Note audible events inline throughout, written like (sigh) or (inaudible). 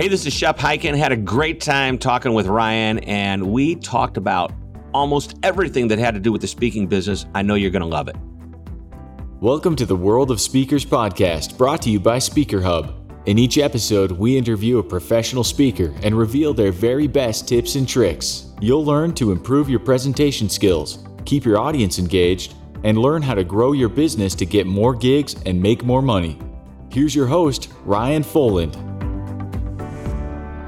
Hey, this is Shep Hyken. Had a great time talking with Ryan, and we talked about almost everything that had to do with the speaking business. I know you're going to love it. Welcome to the World of Speakers podcast, brought to you by Speaker Hub. In each episode, we interview a professional speaker and reveal their very best tips and tricks. You'll learn to improve your presentation skills, keep your audience engaged, and learn how to grow your business to get more gigs and make more money. Here's your host, Ryan Foland.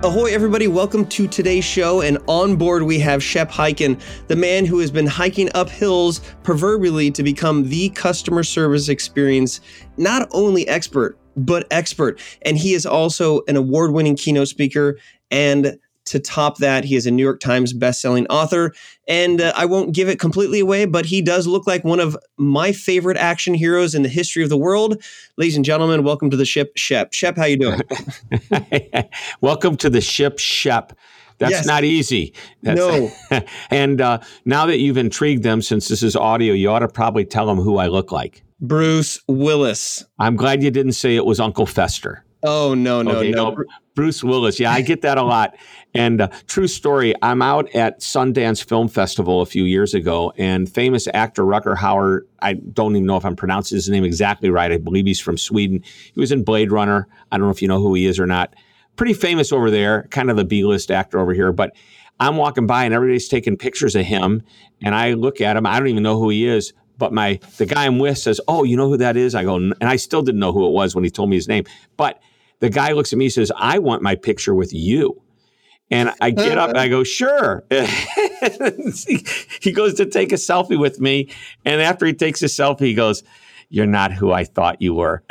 Ahoy, everybody. Welcome to today's show. And on board, we have Shep Hyken, the man who has been hiking up hills proverbially to become the customer service experience, not only expert, but expert. And he is also an award winning keynote speaker and to top that, he is a New York Times bestselling author. And uh, I won't give it completely away, but he does look like one of my favorite action heroes in the history of the world. Ladies and gentlemen, welcome to the ship, Shep. Shep, how you doing? (laughs) (laughs) welcome to the ship, Shep. That's yes. not easy. That's, no. (laughs) and uh, now that you've intrigued them, since this is audio, you ought to probably tell them who I look like. Bruce Willis. I'm glad you didn't say it was Uncle Fester. Oh no no okay, no. no. Bruce Willis. Yeah, I get that a lot. And uh, true story, I'm out at Sundance Film Festival a few years ago, and famous actor Rutger Hauer, I don't even know if I'm pronouncing his name exactly right. I believe he's from Sweden. He was in Blade Runner. I don't know if you know who he is or not. Pretty famous over there, kind of the B list actor over here. But I'm walking by and everybody's taking pictures of him. And I look at him, I don't even know who he is. But my the guy I'm with says, "Oh, you know who that is?" I go, and I still didn't know who it was when he told me his name. But the guy looks at me and says, I want my picture with you. And I get up and I go, (laughs) sure. (laughs) he goes to take a selfie with me. And after he takes a selfie, he goes, You're not who I thought you were. (laughs)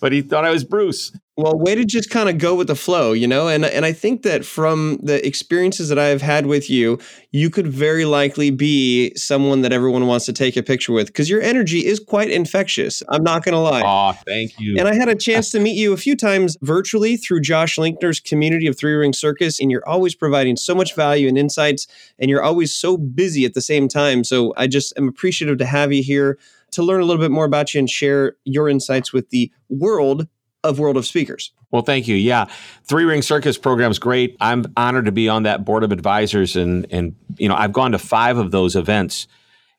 but he thought I was Bruce. Well, way to just kind of go with the flow, you know? And and I think that from the experiences that I've had with you, you could very likely be someone that everyone wants to take a picture with because your energy is quite infectious. I'm not going to lie. Oh, thank you. And I had a chance to meet you a few times virtually through Josh Linkner's community of Three Ring Circus, and you're always providing so much value and insights, and you're always so busy at the same time. So I just am appreciative to have you here to learn a little bit more about you and share your insights with the world of World of Speakers. Well, thank you. Yeah, Three Ring Circus program is great. I'm honored to be on that board of advisors, and and you know I've gone to five of those events.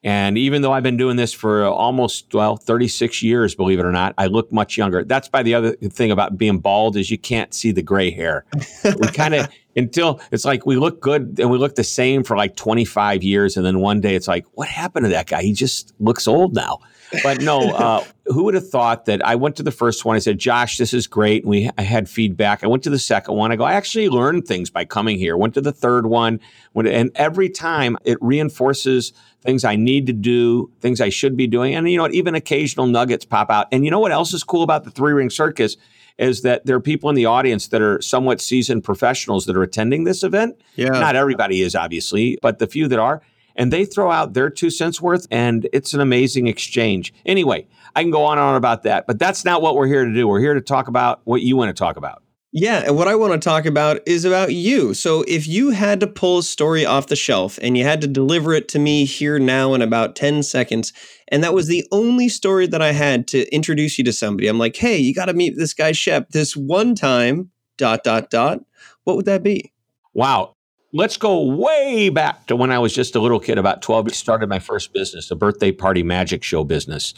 And even though I've been doing this for almost well 36 years, believe it or not, I look much younger. That's by the other thing about being bald is you can't see the gray hair. (laughs) we kind of until it's like we look good and we look the same for like 25 years, and then one day it's like, what happened to that guy? He just looks old now but no, (laughs) uh, who would have thought that I went to the first one? I said, Josh, this is great. And we I had feedback. I went to the second one. I go, I actually learned things by coming here. Went to the third one. Went, and every time it reinforces things I need to do, things I should be doing. And you know what? Even occasional nuggets pop out. And you know what else is cool about the three ring circus? Is that there are people in the audience that are somewhat seasoned professionals that are attending this event? Yeah. Not everybody is, obviously, but the few that are and they throw out their two cents worth, and it's an amazing exchange. Anyway, I can go on and on about that, but that's not what we're here to do. We're here to talk about what you want to talk about. Yeah, and what I want to talk about is about you. So, if you had to pull a story off the shelf and you had to deliver it to me here now in about 10 seconds, and that was the only story that I had to introduce you to somebody, I'm like, hey, you got to meet this guy, Shep, this one time, dot, dot, dot, what would that be? Wow let's go way back to when I was just a little kid, about 12. I started my first business, a birthday party magic show business.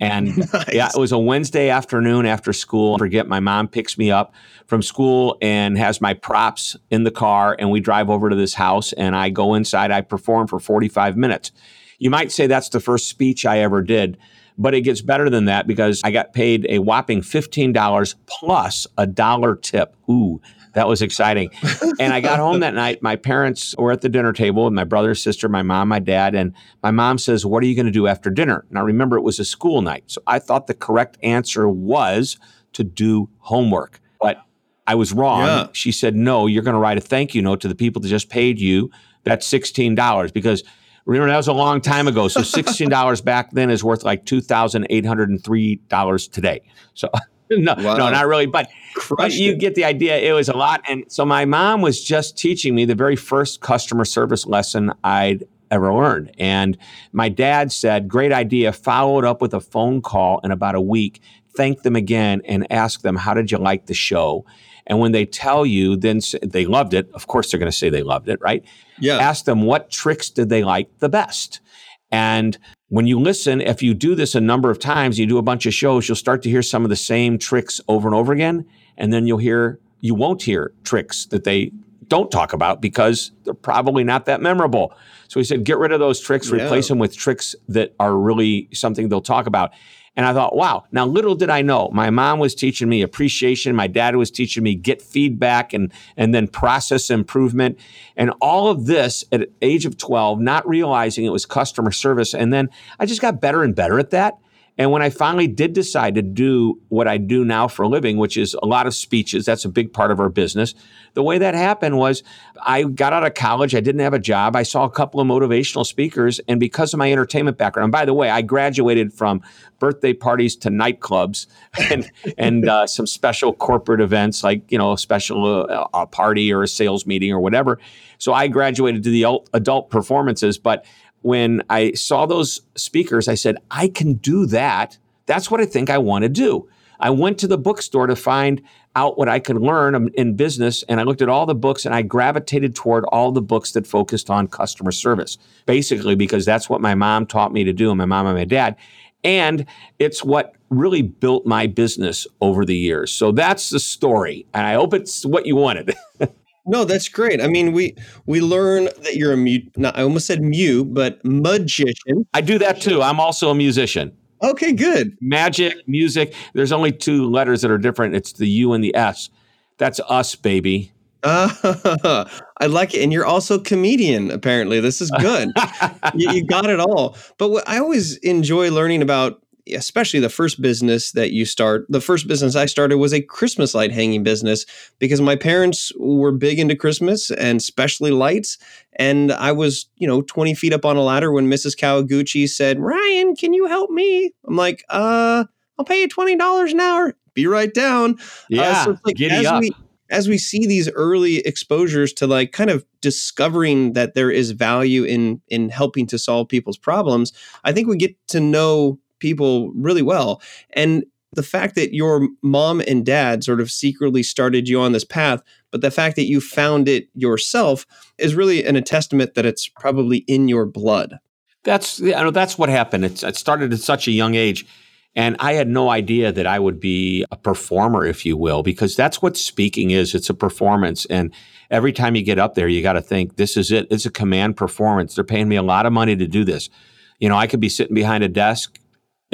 And nice. (laughs) yeah, it was a Wednesday afternoon after school. I forget my mom picks me up from school and has my props in the car, and we drive over to this house. And I go inside. I perform for 45 minutes. You might say that's the first speech I ever did, but it gets better than that because I got paid a whopping $15 plus a dollar tip. Ooh, that was exciting. and I got home (laughs) that night. My parents were at the dinner table with my brother, sister, my mom, my dad. And my mom says, What are you going to do after dinner? And I remember it was a school night. So I thought the correct answer was to do homework. But I was wrong. Yeah. She said, No, you're going to write a thank you note to the people that just paid you. That's $16 because remember that was a long time ago. So (laughs) $16 back then is worth like $2,803 today. So (laughs) (laughs) no, wow. no, not really. But, but you it. get the idea. It was a lot. And so my mom was just teaching me the very first customer service lesson I'd ever learned. And my dad said, Great idea. Followed up with a phone call in about a week. thank them again and ask them, How did you like the show? And when they tell you, then they loved it. Of course, they're going to say they loved it, right? Yeah. Ask them what tricks did they like the best. And when you listen, if you do this a number of times, you do a bunch of shows, you'll start to hear some of the same tricks over and over again. And then you'll hear, you won't hear tricks that they don't talk about because they're probably not that memorable. So he said, get rid of those tricks, yeah. replace them with tricks that are really something they'll talk about. And I thought, wow, now little did I know, my mom was teaching me appreciation. My dad was teaching me get feedback and, and then process improvement. And all of this at age of 12, not realizing it was customer service. And then I just got better and better at that. And when I finally did decide to do what I do now for a living, which is a lot of speeches, that's a big part of our business. The way that happened was I got out of college. I didn't have a job. I saw a couple of motivational speakers. And because of my entertainment background, by the way, I graduated from birthday parties to nightclubs (laughs) and, and uh, some special corporate events like, you know, a special uh, a party or a sales meeting or whatever. So I graduated to the adult performances. But when I saw those speakers, I said, I can do that. That's what I think I want to do. I went to the bookstore to find out what I could learn in business, and I looked at all the books and I gravitated toward all the books that focused on customer service, basically because that's what my mom taught me to do, and my mom and my dad. And it's what really built my business over the years. So that's the story. And I hope it's what you wanted. (laughs) No, that's great. I mean, we we learn that you're a mute. Not, I almost said mute, but magician. I do that too. I'm also a musician. Okay, good. Magic, music. There's only two letters that are different. It's the U and the S. That's us, baby. Uh, (laughs) I like it. And you're also comedian, apparently. This is good. (laughs) you, you, got it all. But what I always enjoy learning about especially the first business that you start. The first business I started was a Christmas light hanging business because my parents were big into Christmas and especially lights. And I was, you know, 20 feet up on a ladder when Mrs. Kawaguchi said, Ryan, can you help me? I'm like, uh, I'll pay you $20 an hour. Be right down. Uh, yeah. Uh, so like, as up. we as we see these early exposures to like kind of discovering that there is value in in helping to solve people's problems, I think we get to know people really well. And the fact that your mom and dad sort of secretly started you on this path, but the fact that you found it yourself is really an, a testament that it's probably in your blood. That's I know that's what happened. It's, it started at such a young age. And I had no idea that I would be a performer, if you will, because that's what speaking is. It's a performance. And every time you get up there, you got to think, this is it. It's a command performance. They're paying me a lot of money to do this. You know, I could be sitting behind a desk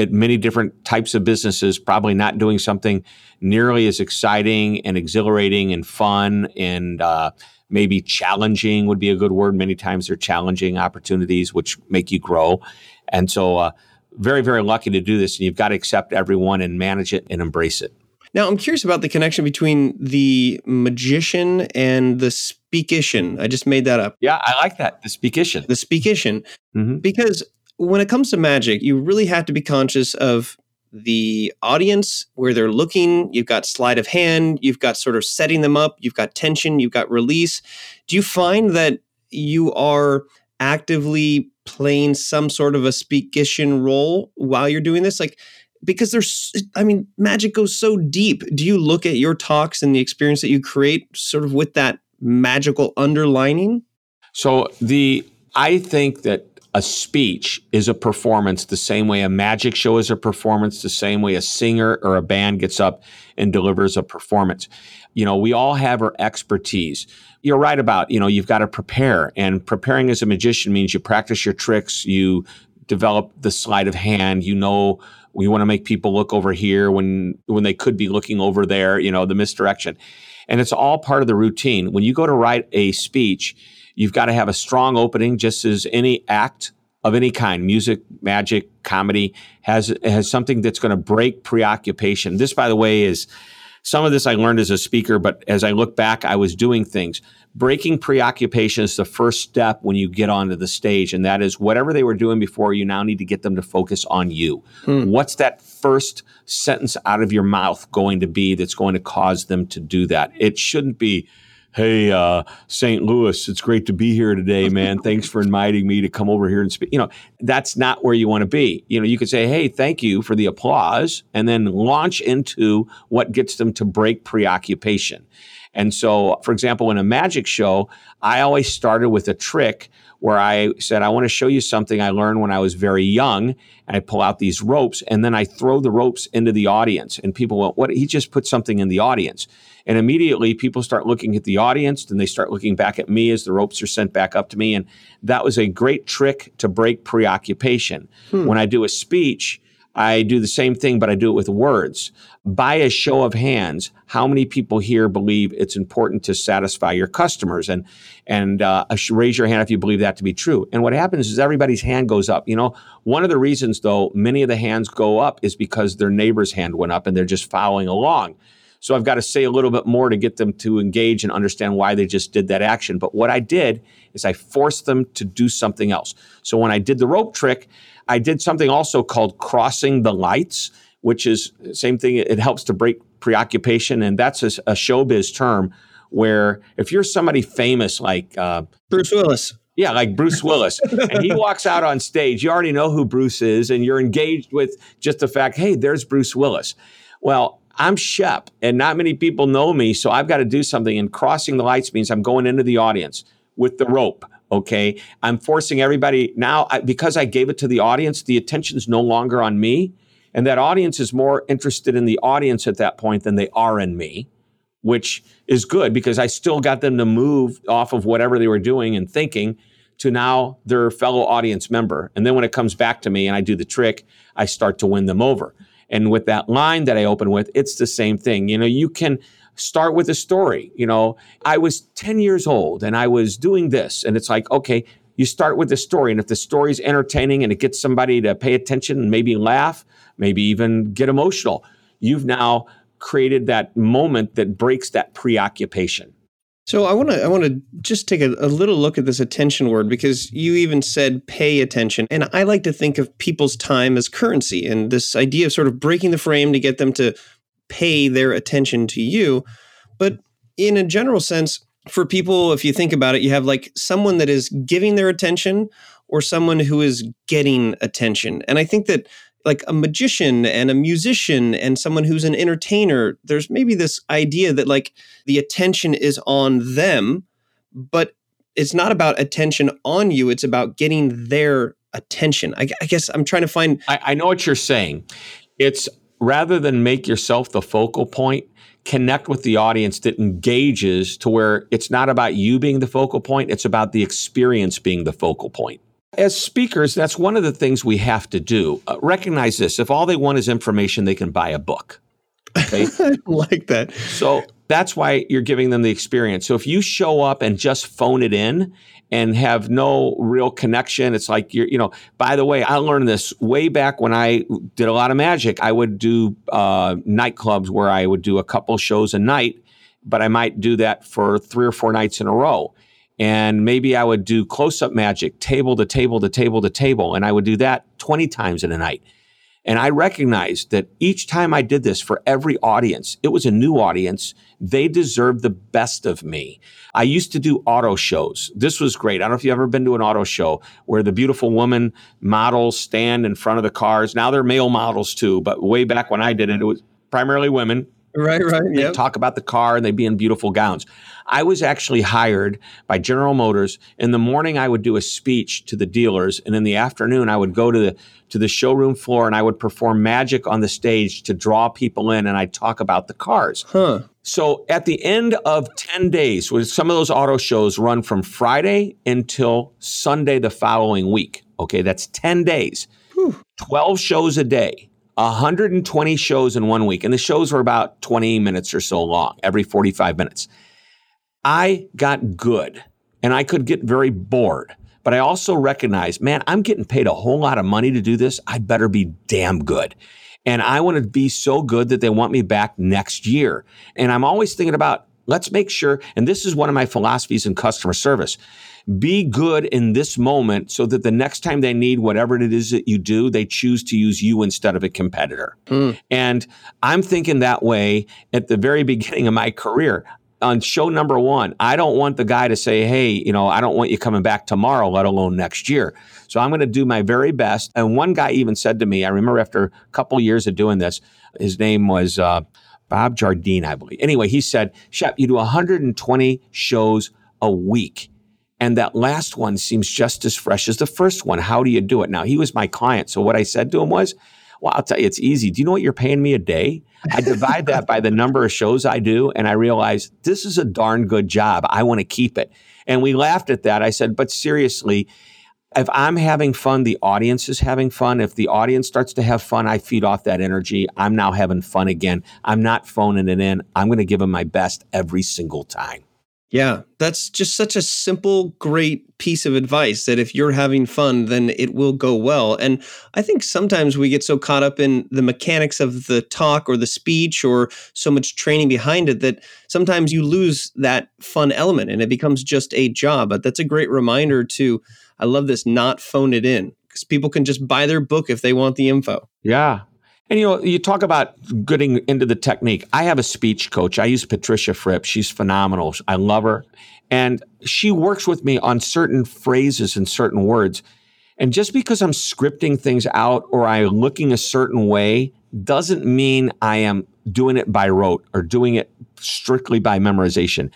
at many different types of businesses, probably not doing something nearly as exciting and exhilarating and fun and uh, maybe challenging would be a good word. Many times they're challenging opportunities which make you grow. And so, uh, very, very lucky to do this. And you've got to accept everyone and manage it and embrace it. Now, I'm curious about the connection between the magician and the speakician. I just made that up. Yeah, I like that. The speakician. The speakician. Mm-hmm. Because when it comes to magic, you really have to be conscious of the audience, where they're looking. You've got sleight of hand, you've got sort of setting them up, you've got tension, you've got release. Do you find that you are actively playing some sort of a speakician role while you're doing this? Like, because there's, I mean, magic goes so deep. Do you look at your talks and the experience that you create sort of with that magical underlining? So, the, I think that a speech is a performance the same way a magic show is a performance, the same way a singer or a band gets up and delivers a performance. You know, we all have our expertise. You're right about, you know, you've got to prepare. And preparing as a magician means you practice your tricks, you develop the sleight of hand, you know we want to make people look over here when when they could be looking over there, you know, the misdirection. And it's all part of the routine. When you go to write a speech, You've got to have a strong opening, just as any act of any kind, music, magic, comedy, has has something that's going to break preoccupation. This, by the way, is some of this I learned as a speaker, but as I look back, I was doing things. Breaking preoccupation is the first step when you get onto the stage, and that is whatever they were doing before, you now need to get them to focus on you. Hmm. What's that first sentence out of your mouth going to be that's going to cause them to do that? It shouldn't be hey, uh, St. Louis, it's great to be here today, man. Thanks for inviting me to come over here and speak. You know, that's not where you want to be. You know, you could say, hey, thank you for the applause, and then launch into what gets them to break preoccupation. And so, for example, in a magic show, I always started with a trick where I said, I want to show you something I learned when I was very young. And I pull out these ropes and then I throw the ropes into the audience. And people went, What? He just put something in the audience. And immediately people start looking at the audience and they start looking back at me as the ropes are sent back up to me. And that was a great trick to break preoccupation. Hmm. When I do a speech, I do the same thing, but I do it with words. By a show of hands, how many people here believe it's important to satisfy your customers? And and uh, raise your hand if you believe that to be true. And what happens is everybody's hand goes up. You know, one of the reasons though many of the hands go up is because their neighbor's hand went up and they're just following along. So I've got to say a little bit more to get them to engage and understand why they just did that action. But what I did is I forced them to do something else. So when I did the rope trick, I did something also called crossing the lights, which is same thing. It helps to break preoccupation, and that's a, a showbiz term where if you're somebody famous like uh, Bruce Willis. Yeah, like Bruce Willis. and he walks out on stage. You already know who Bruce is, and you're engaged with just the fact, hey, there's Bruce Willis. Well, I'm Shep, and not many people know me, so I've got to do something. And crossing the lights means I'm going into the audience with the rope. Okay. I'm forcing everybody now I, because I gave it to the audience, the attention is no longer on me. And that audience is more interested in the audience at that point than they are in me, which is good because I still got them to move off of whatever they were doing and thinking to now their fellow audience member. And then when it comes back to me and I do the trick, I start to win them over. And with that line that I open with, it's the same thing. You know, you can start with a story. You know, I was 10 years old and I was doing this. And it's like, okay, you start with the story. And if the story is entertaining and it gets somebody to pay attention and maybe laugh, maybe even get emotional, you've now created that moment that breaks that preoccupation. So I want to I want to just take a, a, little look at this attention word because you even said pay attention, and I like to think of people's time as currency, and this idea of sort of breaking the frame to get them to pay their attention to you. But in a general sense, for people, if you think about it, you have like someone that is giving their attention or someone who is getting attention. And I think that like a magician and a musician and someone who's an entertainer, there's maybe this idea that like the attention is on them, but it's not about attention on you, it's about getting their attention. I, I guess I'm trying to find. I, I know what you're saying. It's rather than make yourself the focal point, connect with the audience that engages to where it's not about you being the focal point, it's about the experience being the focal point. As speakers, that's one of the things we have to do. Uh, recognize this if all they want is information, they can buy a book. Okay? (laughs) I like that. So that's why you're giving them the experience. So if you show up and just phone it in and have no real connection. It's like you're, you know, by the way, I learned this way back when I did a lot of magic. I would do uh, nightclubs where I would do a couple shows a night, but I might do that for three or four nights in a row. And maybe I would do close up magic, table to table to table to table. And I would do that 20 times in a night. And I recognized that each time I did this for every audience, it was a new audience. They deserved the best of me. I used to do auto shows. This was great. I don't know if you've ever been to an auto show where the beautiful woman models stand in front of the cars. Now they're male models too, but way back when I did it, it was primarily women. Right, right. They yep. talk about the car and they'd be in beautiful gowns. I was actually hired by General Motors. In the morning, I would do a speech to the dealers, and in the afternoon, I would go to the to the showroom floor and I would perform magic on the stage to draw people in, and I'd talk about the cars. Huh. So at the end of ten days, was some of those auto shows run from Friday until Sunday the following week. Okay, that's ten days. Whew. Twelve shows a day. 120 shows in one week, and the shows were about 20 minutes or so long, every 45 minutes. I got good and I could get very bored, but I also recognized, man, I'm getting paid a whole lot of money to do this. I better be damn good. And I want to be so good that they want me back next year. And I'm always thinking about, let's make sure, and this is one of my philosophies in customer service be good in this moment so that the next time they need whatever it is that you do, they choose to use you instead of a competitor. Mm. And I'm thinking that way at the very beginning of my career. on show number one, I don't want the guy to say, hey, you know, I don't want you coming back tomorrow, let alone next year. So I'm going to do my very best. And one guy even said to me, I remember after a couple years of doing this, his name was uh, Bob Jardine, I believe. Anyway, he said, Shep, you do 120 shows a week. And that last one seems just as fresh as the first one. How do you do it? Now, he was my client. So what I said to him was, well, I'll tell you, it's easy. Do you know what you're paying me a day? I divide that by the number of shows I do, and I realize this is a darn good job. I want to keep it. And we laughed at that. I said, but seriously, if I'm having fun, the audience is having fun. If the audience starts to have fun, I feed off that energy. I'm now having fun again. I'm not phoning it in. I'm going to give them my best every single time. Yeah, that's just such a simple, great piece of advice that if you're having fun, then it will go well. And I think sometimes we get so caught up in the mechanics of the talk or the speech or so much training behind it that sometimes you lose that fun element and it becomes just a job. But that's a great reminder to, I love this, not phone it in because people can just buy their book if they want the info. Yeah, and you know, you talk about getting into the technique. I have a speech coach. I use Patricia Fripp. She's phenomenal. I love her. And she works with me on certain phrases and certain words. And just because I'm scripting things out or I'm looking a certain way doesn't mean I am doing it by rote or doing it strictly by memorization.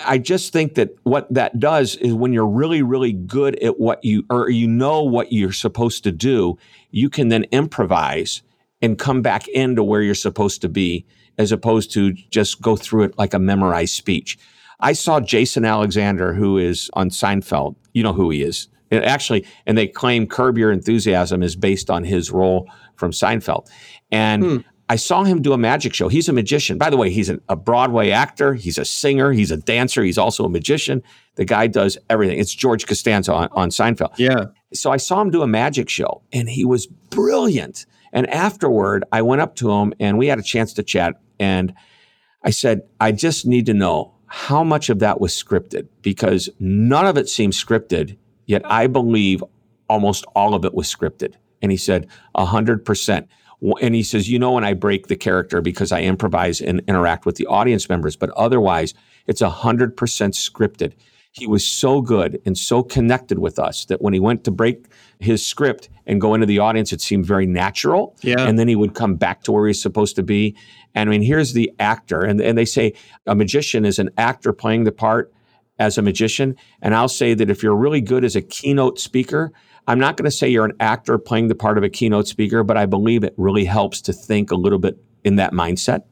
I just think that what that does is when you're really, really good at what you, or you know what you're supposed to do, you can then improvise and come back into where you're supposed to be as opposed to just go through it like a memorized speech. I saw Jason Alexander, who is on Seinfeld. You know who he is. And actually, and they claim Curb Your Enthusiasm is based on his role from Seinfeld. And hmm. I saw him do a magic show. He's a magician. By the way, he's a Broadway actor. He's a singer. He's a dancer. He's also a magician. The guy does everything. It's George Costanza on, on Seinfeld. Yeah. So I saw him do a magic show, and he was brilliant. And afterward, I went up to him and we had a chance to chat. And I said, I just need to know how much of that was scripted because none of it seemed scripted, yet I believe almost all of it was scripted. And he said, 100%. And he says, you know, when I break the character because I improvise and interact with the audience members, but otherwise, it's 100% scripted. He was so good and so connected with us that when he went to break his script and go into the audience, it seemed very natural. Yeah. And then he would come back to where he's supposed to be. And I mean, here's the actor. And, and they say a magician is an actor playing the part as a magician. And I'll say that if you're really good as a keynote speaker, I'm not going to say you're an actor playing the part of a keynote speaker, but I believe it really helps to think a little bit in that mindset.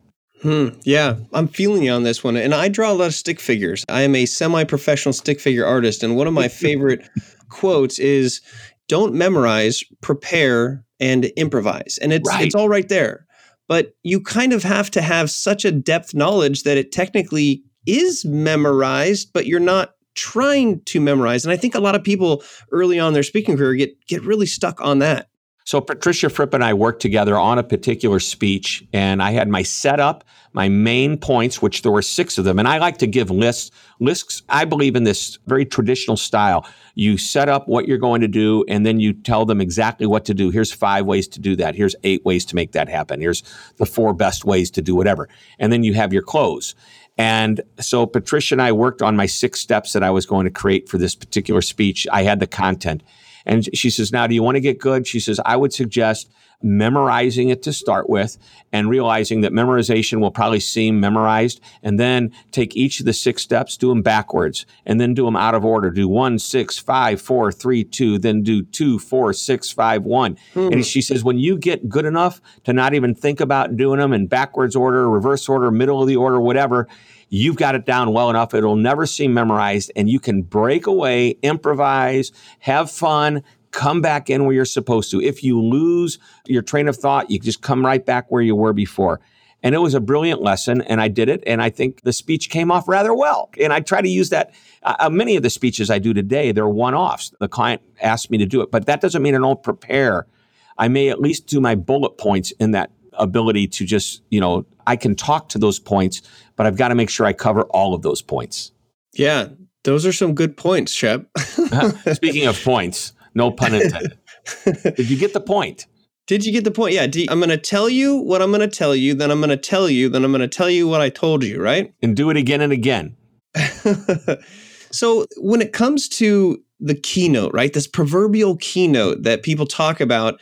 Hmm. Yeah, I'm feeling you on this one. And I draw a lot of stick figures. I am a semi professional stick figure artist. And one of my (laughs) favorite quotes is don't memorize, prepare, and improvise. And it's, right. it's all right there. But you kind of have to have such a depth knowledge that it technically is memorized, but you're not trying to memorize. And I think a lot of people early on their speaking career get get really stuck on that. So Patricia Fripp and I worked together on a particular speech, and I had my setup, my main points, which there were six of them. And I like to give lists. Lists, I believe in this very traditional style. You set up what you're going to do, and then you tell them exactly what to do. Here's five ways to do that. Here's eight ways to make that happen. Here's the four best ways to do whatever. And then you have your close. And so Patricia and I worked on my six steps that I was going to create for this particular speech. I had the content. And she says, Now, do you want to get good? She says, I would suggest memorizing it to start with and realizing that memorization will probably seem memorized and then take each of the six steps do them backwards and then do them out of order do one six five four three two then do two four six five one mm-hmm. and she says when you get good enough to not even think about doing them in backwards order reverse order middle of the order whatever you've got it down well enough. It'll never seem memorized and you can break away, improvise, have fun, come back in where you're supposed to. If you lose your train of thought, you just come right back where you were before. And it was a brilliant lesson, and I did it. And I think the speech came off rather well. And I try to use that. Uh, uh many of the speeches I do today, they're one offs. The client asked me to do it, but that doesn't mean I don't prepare. I may at least do my bullet points in that ability to just, you know, I can talk to those points, but I've got to make sure I cover all of those points. Yeah, those are some good points, Shep. (laughs) Speaking of (laughs) points, no pun intended. Did you get the point? Did you get the point? Yeah. You, I'm going to tell you what I'm going to tell you, then I'm going to tell you, then I'm going to tell you what I told you, right? And do it again and again. (laughs) so when it comes to the keynote, right? This proverbial keynote that people talk about.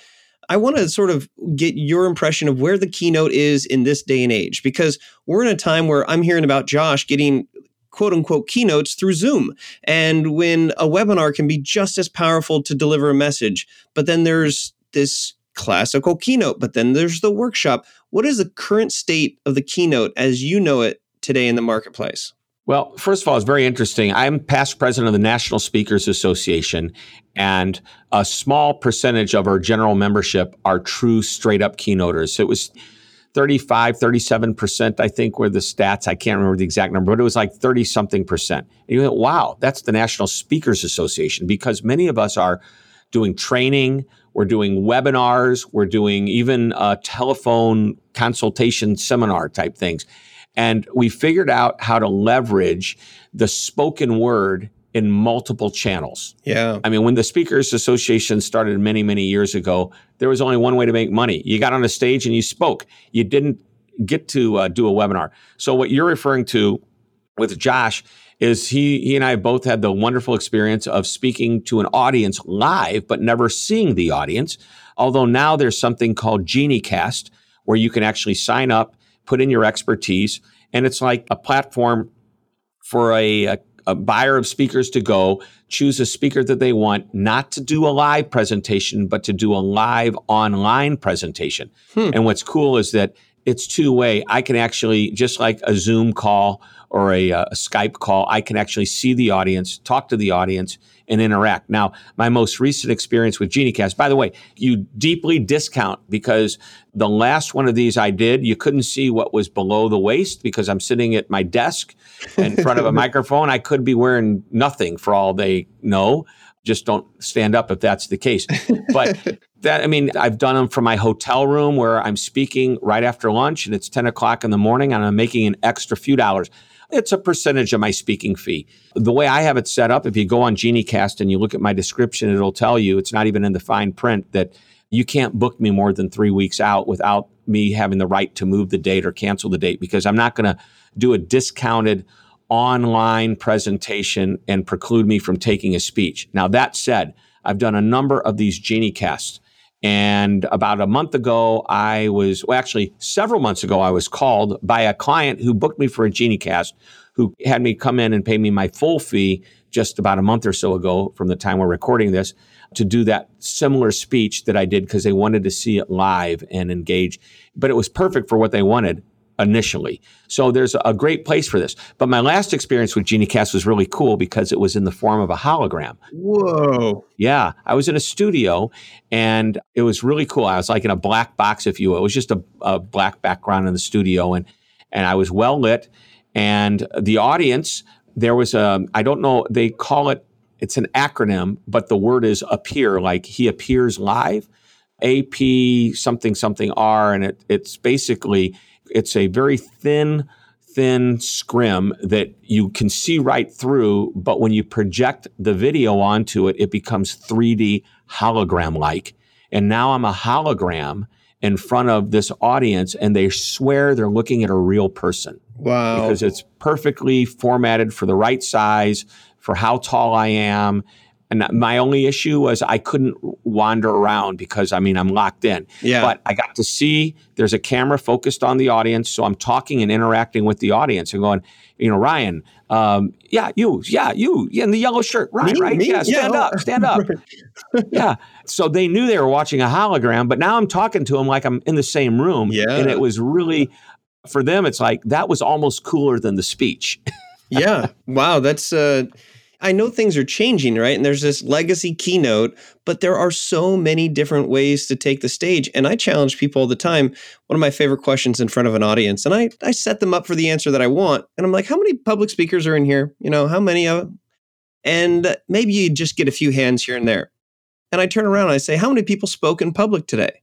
I want to sort of get your impression of where the keynote is in this day and age because we're in a time where I'm hearing about Josh getting quote unquote keynotes through Zoom. And when a webinar can be just as powerful to deliver a message, but then there's this classical keynote, but then there's the workshop. What is the current state of the keynote as you know it today in the marketplace? Well, first of all, it's very interesting. I'm past president of the National Speakers Association, and a small percentage of our general membership are true straight up keynoters. So it was 35, 37%, I think, were the stats. I can't remember the exact number, but it was like 30 something percent. And you think, wow, that's the National Speakers Association because many of us are doing training, we're doing webinars, we're doing even a telephone consultation seminar type things. And we figured out how to leverage the spoken word in multiple channels. Yeah. I mean, when the Speakers Association started many, many years ago, there was only one way to make money. You got on a stage and you spoke. You didn't get to uh, do a webinar. So what you're referring to with Josh is he he and I both had the wonderful experience of speaking to an audience live, but never seeing the audience. Although now there's something called GenieCast, where you can actually sign up put in your expertise, and it's like a platform for a, a, a buyer of speakers to go choose a speaker that they want, not to do a live presentation, but to do a live online presentation. Hmm. And what's cool is that it's two way. I can actually, just like a Zoom call or a, uh, a, Skype call, I can actually see the audience, talk to the audience, and interact. Now, my most recent experience with GenieCast, by the way, you deeply discount because the last one of these I did, you couldn't see what was below the waist because I'm sitting at my desk in front of a (laughs) microphone. I could be wearing nothing for all they know. Just don't stand up if that's the case. But (laughs) that, I mean, I've done them from my hotel room where I'm speaking right after lunch and it's 10 o'clock in the morning and I'm making an extra few dollars. It's a percentage of my speaking fee. The way I have it set up, if you go on GenieCast and you look at my description, it'll tell you it's not even in the fine print that you can't book me more than three weeks out without me having the right to move the date or cancel the date because I'm not going to do a discounted online presentation and preclude me from taking a speech. Now, that said, I've done a number of these GenieCasts. And about a month ago, I was, well, actually, several months ago, I was called by a client who booked me for a GenieCast, who had me come in and pay me my full fee just about a month or so ago from the time we're recording this to do that similar speech that I did because they wanted to see it live and engage. But it was perfect for what they wanted initially. So there's a great place for this. But my last experience with GenieCast was really cool because it was in the form of a hologram. Whoa. Yeah. I was in a studio and it was really cool. I was like in a black box, if you will. It was just a, a black background in the studio and and I was well lit. And the audience, there was a, I don't know, they call it, it's an acronym, but the word is appear, like he appears live. AP something something R, and it, it's basically it's a very thin, thin scrim that you can see right through, but when you project the video onto it, it becomes 3D hologram like. And now I'm a hologram in front of this audience, and they swear they're looking at a real person. Wow. Because it's perfectly formatted for the right size, for how tall I am, and my only issue was I couldn't wander around because I mean I'm locked in. Yeah. But I got to see there's a camera focused on the audience, so I'm talking and interacting with the audience and going, you know, Ryan, um, yeah, you, yeah, you, yeah, in the yellow shirt, Ryan, me, right? Me? Yeah, stand yeah. up, stand up. (laughs) yeah. So they knew they were watching a hologram, but now I'm talking to them like I'm in the same room. Yeah. And it was really for them, it's like that was almost cooler than the speech. (laughs) yeah. Wow. That's uh I know things are changing, right? And there's this legacy keynote, but there are so many different ways to take the stage. And I challenge people all the time. One of my favorite questions in front of an audience, and I, I set them up for the answer that I want. And I'm like, how many public speakers are in here? You know, how many of them? And maybe you just get a few hands here and there. And I turn around and I say, how many people spoke in public today?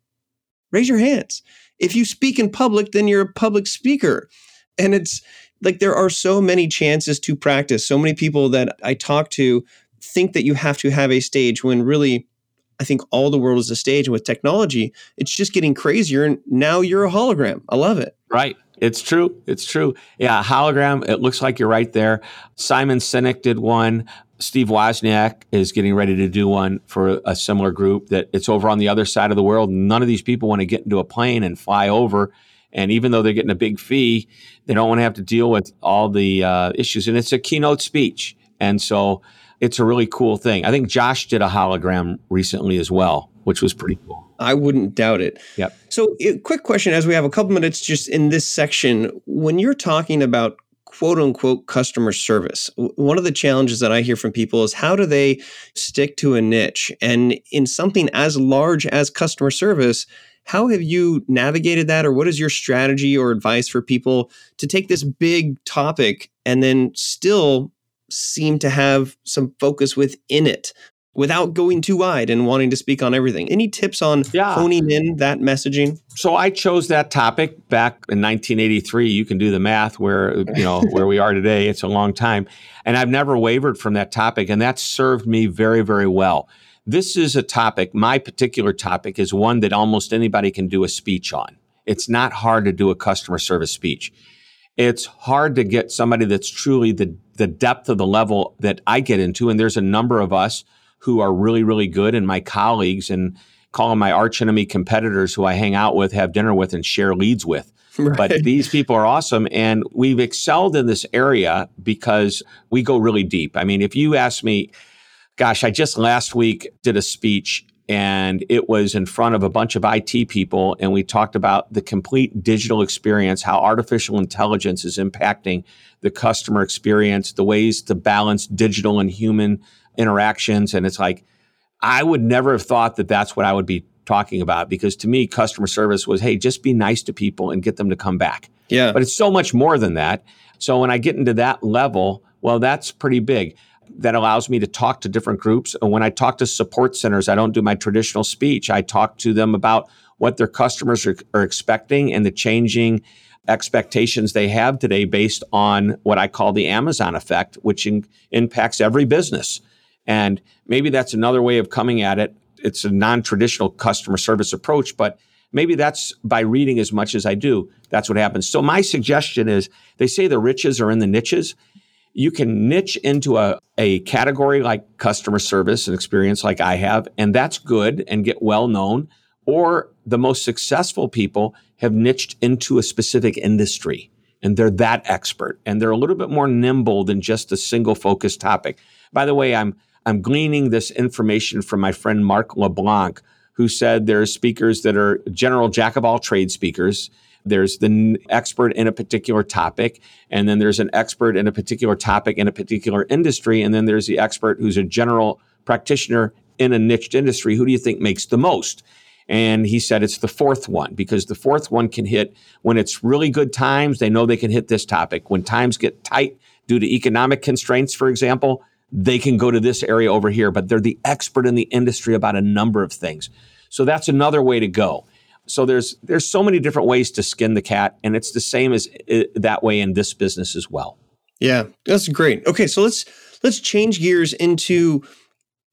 Raise your hands. If you speak in public, then you're a public speaker. And it's, like there are so many chances to practice. So many people that I talk to think that you have to have a stage when really I think all the world is a stage. And with technology, it's just getting crazier. And now you're a hologram. I love it. Right. It's true. It's true. Yeah, hologram. It looks like you're right there. Simon Sinek did one. Steve Wozniak is getting ready to do one for a similar group that it's over on the other side of the world. None of these people want to get into a plane and fly over. And even though they're getting a big fee, they don't want to have to deal with all the uh, issues. And it's a keynote speech. And so it's a really cool thing. I think Josh did a hologram recently as well, which was pretty cool. I wouldn't doubt it. Yep. So, quick question as we have a couple minutes just in this section. When you're talking about quote unquote customer service, one of the challenges that I hear from people is how do they stick to a niche? And in something as large as customer service, how have you navigated that, or what is your strategy or advice for people to take this big topic and then still seem to have some focus within it? Without going too wide and wanting to speak on everything. Any tips on yeah. honing in that messaging? So I chose that topic back in 1983. You can do the math where you know (laughs) where we are today. It's a long time, and I've never wavered from that topic, and that served me very, very well. This is a topic. My particular topic is one that almost anybody can do a speech on. It's not hard to do a customer service speech. It's hard to get somebody that's truly the the depth of the level that I get into, and there's a number of us who are really, really good, and my colleagues and call them my arch enemy competitors who I hang out with, have dinner with, and share leads with. (laughs) Right. But these people are awesome. And we've excelled in this area because we go really deep. I mean, if you ask me, gosh, I just last week did a speech and it was in front of a bunch of IT people. And we talked about the complete digital experience, how artificial intelligence is impacting the customer experience, the ways to balance digital and human interactions. And it's like, I would never have thought that that's what I would be talking about because to me, customer service was, hey, just be nice to people and get them to come back. Yeah. But it's so much more than that. So when I get into that level, well, that's pretty big. That allows me to talk to different groups. And when I talk to support centers, I don't do my traditional speech. I talk to them about what their customers are, are expecting and the changing expectations they have today based on what I call the Amazon effect, which in, impacts every business. And maybe that's another way of coming at it. It's a non traditional customer service approach, but maybe that's by reading as much as I do. That's what happens. So, my suggestion is they say the riches are in the niches. You can niche into a, a category like customer service and experience, like I have, and that's good and get well known. Or the most successful people have niched into a specific industry and they're that expert and they're a little bit more nimble than just a single focused topic. By the way, I'm I'm gleaning this information from my friend Mark LeBlanc, who said there are speakers that are general jack of all trade speakers. There's the expert in a particular topic, and then there's an expert in a particular topic in a particular industry, and then there's the expert who's a general practitioner in a niched industry. Who do you think makes the most? And he said it's the fourth one because the fourth one can hit when it's really good times, they know they can hit this topic. When times get tight due to economic constraints, for example, they can go to this area over here, but they're the expert in the industry about a number of things. So that's another way to go. So there's there's so many different ways to skin the cat, and it's the same as it, that way in this business as well. Yeah, that's great. Okay, so let's let's change gears into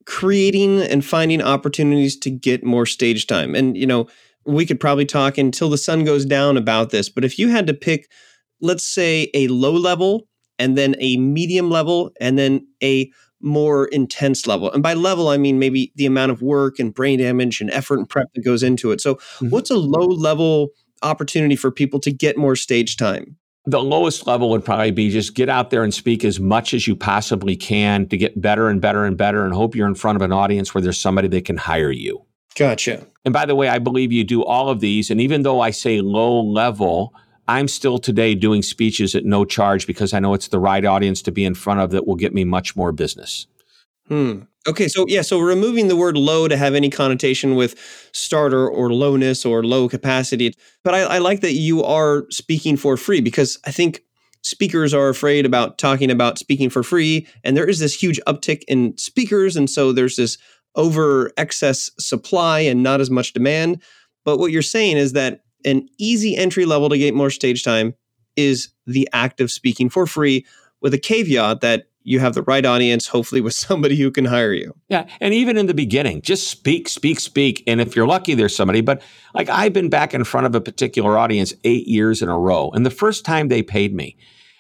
creating and finding opportunities to get more stage time. And you know, we could probably talk until the sun goes down about this, but if you had to pick let's say a low level and then a medium level, and then a more intense level. And by level, I mean maybe the amount of work and brain damage and effort and prep that goes into it. So, mm-hmm. what's a low level opportunity for people to get more stage time? The lowest level would probably be just get out there and speak as much as you possibly can to get better and better and better and hope you're in front of an audience where there's somebody that can hire you. Gotcha. And by the way, I believe you do all of these. And even though I say low level, I'm still today doing speeches at no charge because I know it's the right audience to be in front of that will get me much more business. Hmm. Okay, so yeah, so removing the word low to have any connotation with starter or lowness or low capacity. But I, I like that you are speaking for free because I think speakers are afraid about talking about speaking for free. And there is this huge uptick in speakers. And so there's this over excess supply and not as much demand. But what you're saying is that an easy entry level to get more stage time is the act of speaking for free with a caveat that you have the right audience, hopefully with (laughs) somebody who can hire you. Yeah. And even in the beginning, just speak, speak, speak. And if you're lucky, there's somebody. But like I've been back in front of a particular audience eight years in a row. And the first time they paid me,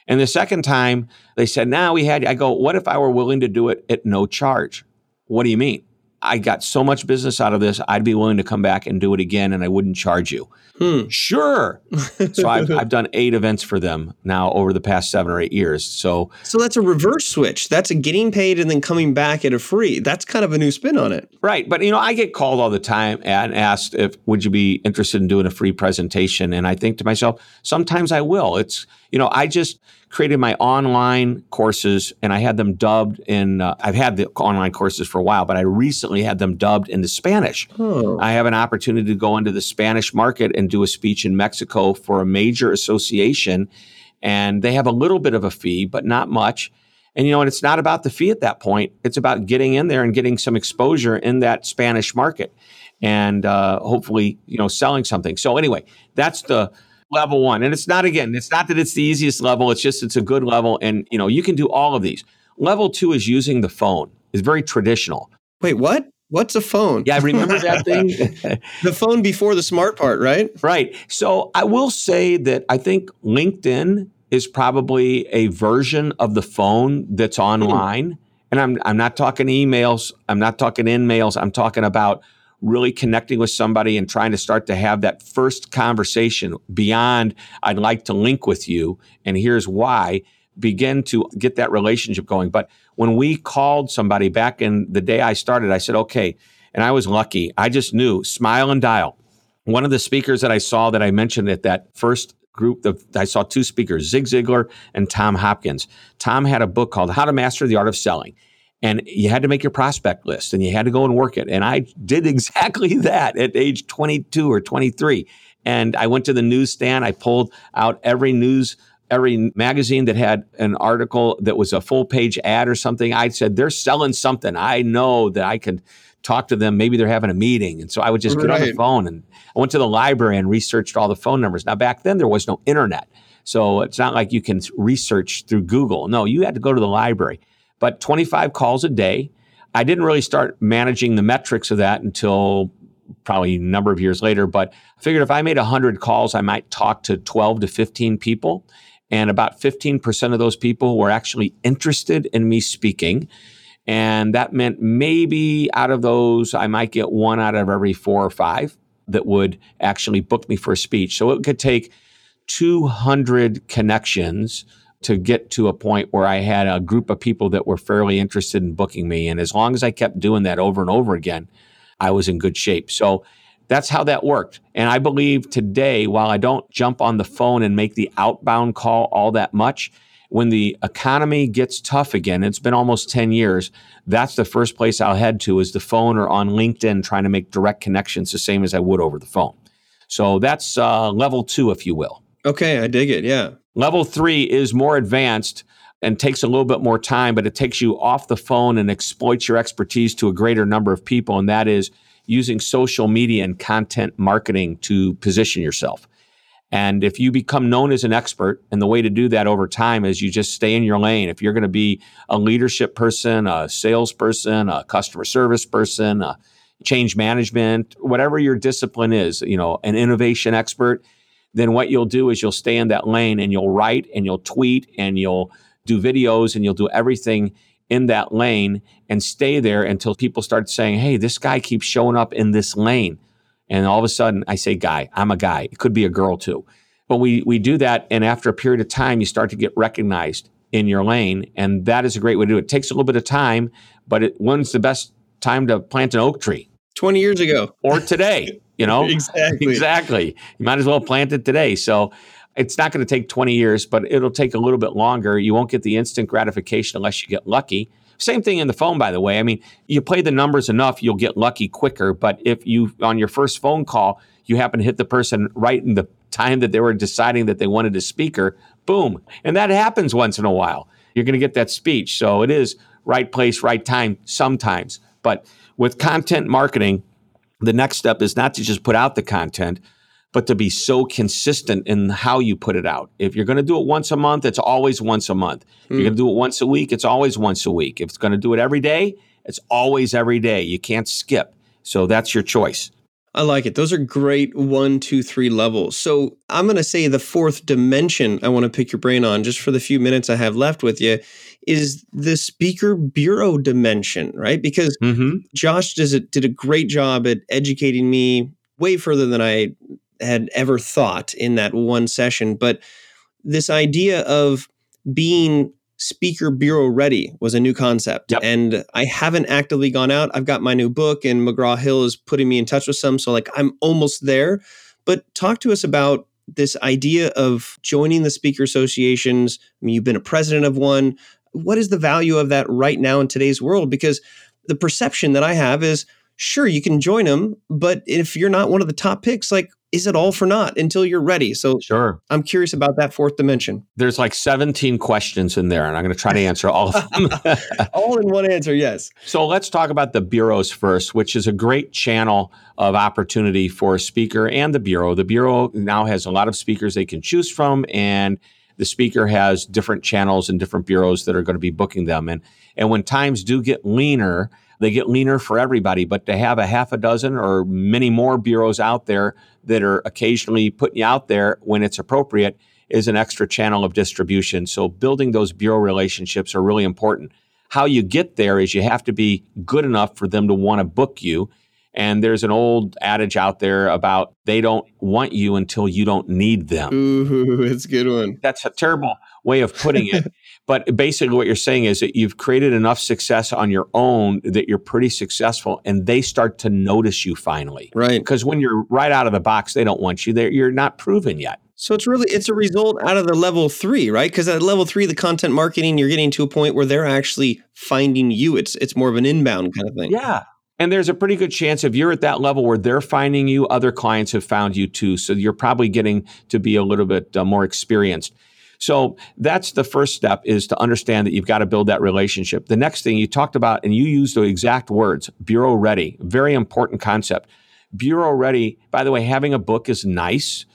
and the second time they said, now nah, we had, I go, what if I were willing to do it at no charge? What do you mean? I got so much business out of this, I'd be willing to come back and do it again and I wouldn't charge you. Hmm. Sure. (laughs) so I've, I've done eight events for them now over the past seven or eight years. So, so that's a reverse switch. That's a getting paid and then coming back at a free. That's kind of a new spin on it. Right. But, you know, I get called all the time and asked if, would you be interested in doing a free presentation? And I think to myself, sometimes I will. It's, you know, I just, created my online courses and I had them dubbed in, uh, I've had the online courses for a while, but I recently had them dubbed into Spanish. Oh. I have an opportunity to go into the Spanish market and do a speech in Mexico for a major association. And they have a little bit of a fee, but not much. And you know, and it's not about the fee at that point. It's about getting in there and getting some exposure in that Spanish market, and uh, hopefully, you know, selling something. So anyway, that's the level one. And it's not again, it's not that it's the easiest level, it's just it's a good level. And you know, you can do all of these. Level two is using the phone. It's very traditional. Wait, what? What's a phone? Yeah, I remember that (laughs) thing. the phone before the smart part, right? Right. So I will say that I think LinkedIn is probably a version of the phone that's hmm. online. Mm. And I'm I'm not talking emails, I'm not talking in mails, I'm talking about really connecting with somebody and trying to start to have that first conversation beyond, I'd like to link with you, and here's why, begin to get that relationship going. But when we called somebody back in the day I started, I said, okay, and I was lucky. I just knew smile and dial. One of the speakers that I saw that I mentioned at that first group, the, I saw two speakers, Zig Ziglar and Tom Hopkins. Tom had a book called How to Master the Art of Selling and you had to make your prospect list and you had to go and work it. And I did (laughs) exactly that at age 22 or 23. And I went to the newsstand, I pulled out every news every magazine that had an article that was a full page ad or something. I said, they're selling something. I know that I could talk to them. Maybe they're having a meeting. And so I would just right. get on the phone and I went to the library and researched all the phone numbers. Now, back then, there was no internet. So it's not like you can research through Google. No, you had to go to the library but 25 calls a day. I didn't really start managing the metrics of that until probably a number of years later, but I figured if I made 100 calls, I might talk to 12 to 15 people. And about 15% of those people were actually interested in me speaking. And that meant maybe out of those, I might get one out of every four or five that would actually book me for a speech. So it could take 200 connections to get to a point where I had a group of people that were fairly interested in booking me. And as long as I kept doing that over and over again, I was in good shape. So that's how that worked. And I believe today, while I don't jump on the phone and make the outbound call all that much, when the economy gets tough again, it's been almost 10 years, that's the first place I'll head to is the phone or on LinkedIn trying to make direct connections the same as I would over the phone. So that's uh, level two, if you will. Okay, I dig it. Yeah. Level three is more advanced and takes a little bit more time, but it takes you off the phone and exploits your expertise to a greater number of people. And that is using social media and content marketing to position yourself. And if you become known as an expert, and the way to do that over time is you just stay in your lane. If you're going to be a leadership person, a salesperson, a customer service person, a change management, whatever your discipline is, you know, an innovation expert, then what you'll do is you'll stay in that lane and you'll write and you'll tweet and you'll do videos and you'll do everything in that lane and stay there until people start saying, hey, this guy keeps showing up in this lane. And all of a sudden, I say, guy, I'm a guy. It could be a girl too. But we, we do that. And after a period of time, you start to get recognized in your lane. And that is a great way to do it. It takes a little bit of time, but it, when's the best time to plant an oak tree? 20 years ago. Or today. You know, (laughs) exactly. Exactly. You might as well plant it today. So it's not going to take 20 years, but it'll take a little bit longer. You won't get the instant gratification unless you get lucky. Same thing in the phone, by the way. I mean, you play the numbers enough, you'll get lucky quicker. But if you, on your first phone call, you happen to hit the person right in the time that they were deciding that they wanted a speaker, boom. And that happens once in a while. You're going to get that speech. So it is right place, right time sometimes. But with content marketing, the next step is not to just put out the content, but to be so consistent in how you put it out. If you're going to do it once a month, it's always once a month. If you're hmm. going to do it once a week, it's always once a week. If it's going to do it every day, it's always every day. You can't skip. So that's your choice. I like it. Those are great one, two, three levels. So I'm going to say the fourth dimension I want to pick your brain on just for the few minutes I have left with you is the speaker bureau dimension, right? Because mm-hmm. Josh does it, did a great job at educating me way further than I had ever thought in that one session. But this idea of being speaker bureau ready was a new concept. Yep. And I haven't actively gone out. I've got my new book, and McGraw Hill is putting me in touch with some. So, like, I'm almost there. But talk to us about this idea of joining the speaker associations. I mean, you've been a president of one. What is the value of that right now in today's world? Because the perception that I have is sure, you can join them, but if you're not one of the top picks, like, is it all for naught until you're ready? So sure. I'm curious about that fourth dimension. There's like 17 questions in there, and I'm going to try to answer all of them. (laughs) all in one answer, yes. So let's talk about the bureaus first, which is a great channel of opportunity for a speaker and the bureau. The bureau now has a lot of speakers they can choose from, and the speaker has different channels and different bureaus that are going to be booking them. And and when times do get leaner, they get leaner for everybody. But to have a half a dozen or many more bureaus out there that are occasionally putting you out there when it's appropriate is an extra channel of distribution. So building those bureau relationships are really important. How you get there is you have to be good enough for them to want to book you. And there's an old adage out there about they don't want you until you don't need them. Ooh, (laughs) it's a good one. That's a terrible way of putting it. (laughs) but basically, what you're saying is that you've created enough success on your own that you're pretty successful, and they start to notice you finally. Right. Because when you're right out of the box, they don't want you there. You're not proven yet. So it's really it's a result out of the level three, right? Because at level three, the content marketing, you're getting to a point where they're actually finding you. It's it's more of an inbound kind of thing. Yeah. And there's a pretty good chance if you're at that level where they're finding you, other clients have found you too. So you're probably getting to be a little bit uh, more experienced. So that's the first step is to understand that you've got to build that relationship. The next thing you talked about, and you used the exact words, bureau ready, very important concept. Bureau ready, by the way, having a book is nice.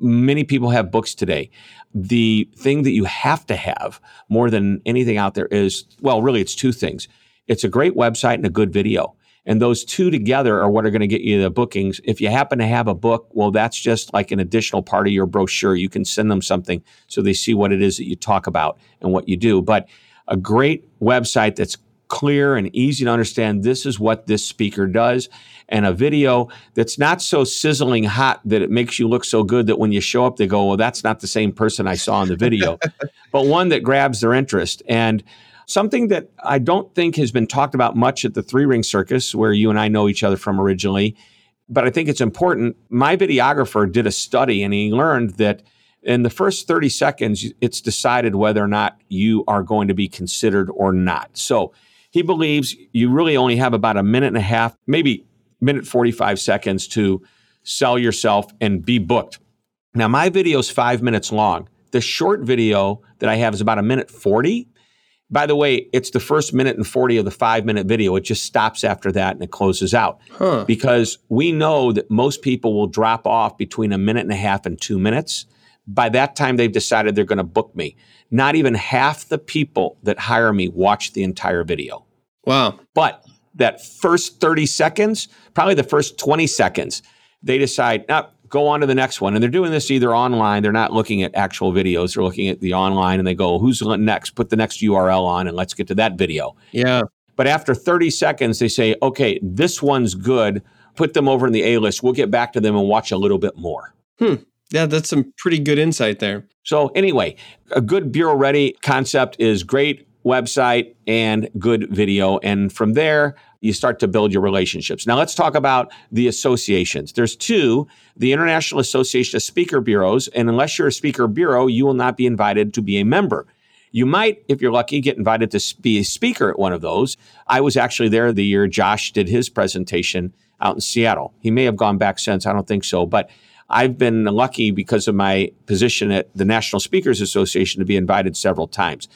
Many people have books today. The thing that you have to have more than anything out there is, well, really, it's two things. It's a great website and a good video. And those two together are what are going to get you the bookings. If you happen to have a book, well, that's just like an additional part of your brochure. You can send them something so they see what it is that you talk about and what you do. But a great website that's clear and easy to understand this is what this speaker does and a video that's not so sizzling hot that it makes you look so good that when you show up they go well that's not the same person i saw in the video (laughs) but one that grabs their interest and Something that I don't think has been talked about much at the Three Ring Circus, where you and I know each other from originally, but I think it's important. My videographer did a study and he learned that in the first 30 seconds, it's decided whether or not you are going to be considered or not. So he believes you really only have about a minute and a half, maybe minute 45 seconds to sell yourself and be booked. Now, my video is five minutes long. The short video that I have is about a minute 40. By the way, it's the first minute and 40 of the five minute video. It just stops after that and it closes out. Huh. Because we know that most people will drop off between a minute and a half and two minutes. By that time, they've decided they're going to book me. Not even half the people that hire me watch the entire video. Wow. But that first 30 seconds, probably the first 20 seconds, they decide, oh, go on to the next one. And they're doing this either online, they're not looking at actual videos, they're looking at the online and they go, who's next? Put the next URL on and let's get to that video. Yeah. But after 30 seconds, they say, okay, this one's good. Put them over in the A list. We'll get back to them and watch a little bit more. Hmm. Yeah, that's some pretty good insight there. So, anyway, a good bureau ready concept is great website and good video. And from there, you start to build your relationships. Now, let's talk about the associations. There's two the International Association of Speaker Bureaus, and unless you're a speaker bureau, you will not be invited to be a member. You might, if you're lucky, get invited to be a speaker at one of those. I was actually there the year Josh did his presentation out in Seattle. He may have gone back since, I don't think so, but I've been lucky because of my position at the National Speakers Association to be invited several times.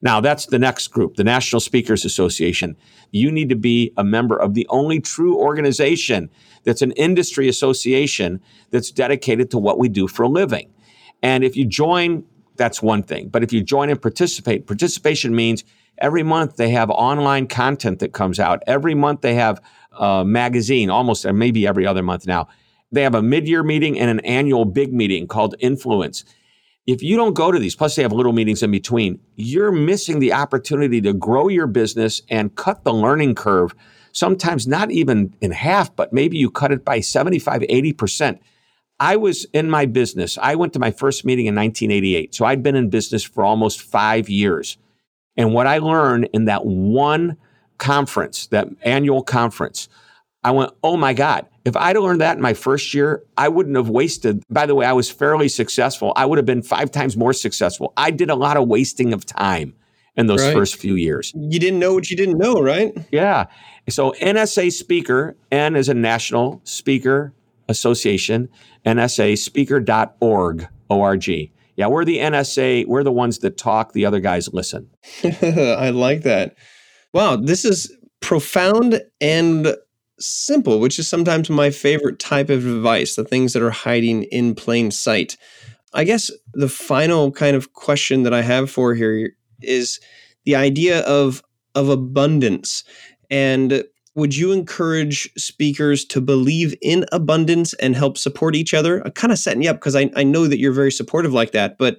Now, that's the next group, the National Speakers Association. You need to be a member of the only true organization that's an industry association that's dedicated to what we do for a living. And if you join, that's one thing. But if you join and participate, participation means every month they have online content that comes out. Every month they have a magazine, almost maybe every other month now. They have a mid year meeting and an annual big meeting called Influence if you don't go to these, plus they have little meetings in between, you're missing the opportunity to grow your business and cut the learning curve. Sometimes not even in half, but maybe you cut it by 75, 80%. I was in my business. I went to my first meeting in 1988. So I'd been in business for almost five years. And what I learned in that one conference, that annual conference, I went, oh my God, if I'd learned that in my first year, I wouldn't have wasted. By the way, I was fairly successful. I would have been five times more successful. I did a lot of wasting of time in those right. first few years. You didn't know what you didn't know, right? Yeah. So NSA speaker, N is a National Speaker Association, NSA nsaspeaker.org, O-R-G. Yeah, we're the NSA. We're the ones that talk. The other guys listen. (laughs) I like that. Wow, this is profound and simple, which is sometimes my favorite type of advice, the things that are hiding in plain sight. I guess the final kind of question that I have for here is the idea of of abundance. And would you encourage speakers to believe in abundance and help support each other? I'm kind of setting you up because I, I know that you're very supportive like that, but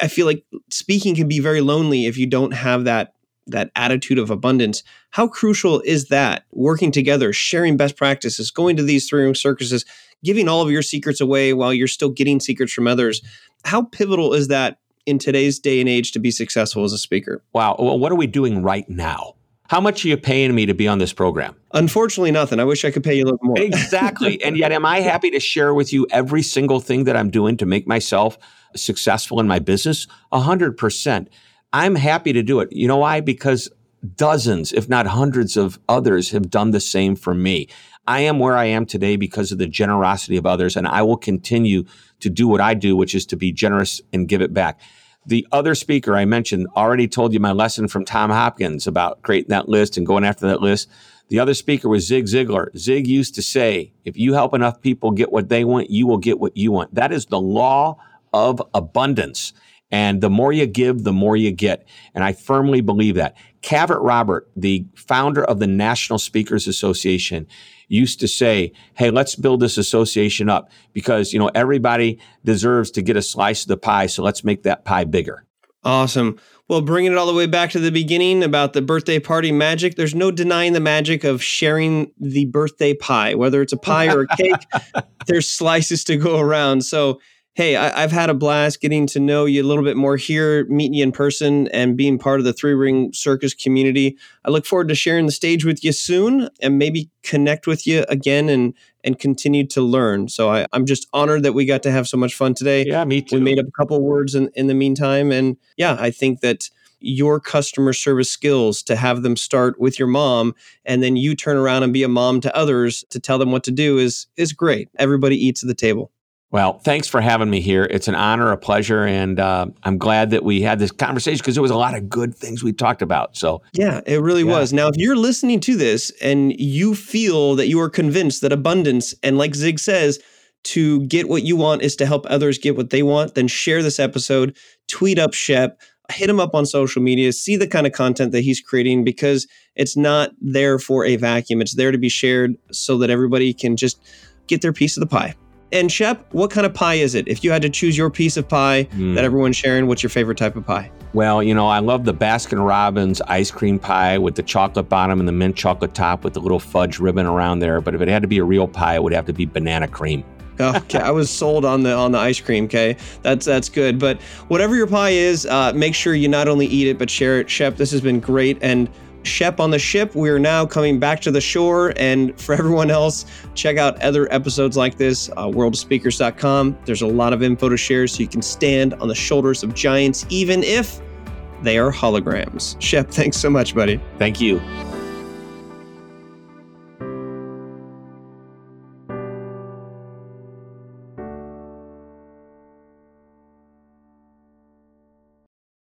I feel like speaking can be very lonely if you don't have that that attitude of abundance. How crucial is that? Working together, sharing best practices, going to these three room circuses, giving all of your secrets away while you're still getting secrets from others. How pivotal is that in today's day and age to be successful as a speaker? Wow. Well, what are we doing right now? How much are you paying me to be on this program? Unfortunately, nothing. I wish I could pay you a little more. exactly. (laughs) And yet, am I happy to share with you every single thing that I'm doing to make myself successful in my business? A hundred percent. I'm happy to do it. You know why? Because dozens, if not hundreds of others have done the same for me. I am where I am today because of the generosity of others, and I will continue to do what I do, which is to be generous and give it back. The other speaker I mentioned already told you my lesson from Tom Hopkins about creating that list and going after that list. The other speaker was Zig Ziglar. Zig used to say, if you help enough people get what they want, you will get what you want. That is the law of abundance. And the more you give, the more you get. And I firmly believe that. Cavett Robert, the founder of the National Speakers Association, used to say, Hey, let's build this association up because, you know, everybody deserves to get a slice of the pie. So let's make that pie bigger. Awesome. Well, bringing it all the way back to the beginning about the birthday party magic, there's no denying the magic of sharing the birthday pie, whether it's a pie or a cake, (laughs) there's slices to go around. So, hey, I, have had a blast getting to know you a little bit more here, meeting you in person, and being part of the Three Ring Circus community. I look forward to sharing the stage with you soon, and maybe connect with you again and and continue to learn. So I, I'm just honored that we got to have so much fun today. Yeah, me too. We made up a couple words in, in the meantime, and yeah, I think that your customer service skills to have them start with your mom and then you turn around and be a mom to others to tell them what to do is is great everybody eats at the table well, thanks for having me here. It's an honor, a pleasure, and uh, I'm glad that we had this conversation because there was a lot of good things we talked about. So, yeah, it really yeah. was. Now, if you're listening to this and you feel that you are convinced that abundance, and like Zig says, to get what you want is to help others get what they want, then share this episode, tweet up Shep, hit him up on social media, see the kind of content that he's creating because it's not there for a vacuum. It's there to be shared so that everybody can just get their piece of the pie. And Shep, what kind of pie is it? If you had to choose your piece of pie mm. that everyone's sharing, what's your favorite type of pie? Well, you know, I love the Baskin Robbins ice cream pie with the chocolate bottom and the mint chocolate top with the little fudge ribbon around there. But if it had to be a real pie, it would have to be banana cream. (laughs) okay, I was sold on the on the ice cream. Okay, that's that's good. But whatever your pie is, uh, make sure you not only eat it but share it. Shep, this has been great, and Shep on the ship. We are now coming back to the shore. And for (laughs) everyone else, check out other episodes like this, uh, worldspeakers.com. There's a lot of info to share so you can stand on the shoulders of giants, even if they are holograms. Shep, (laughs) thanks so much, buddy. Thank you.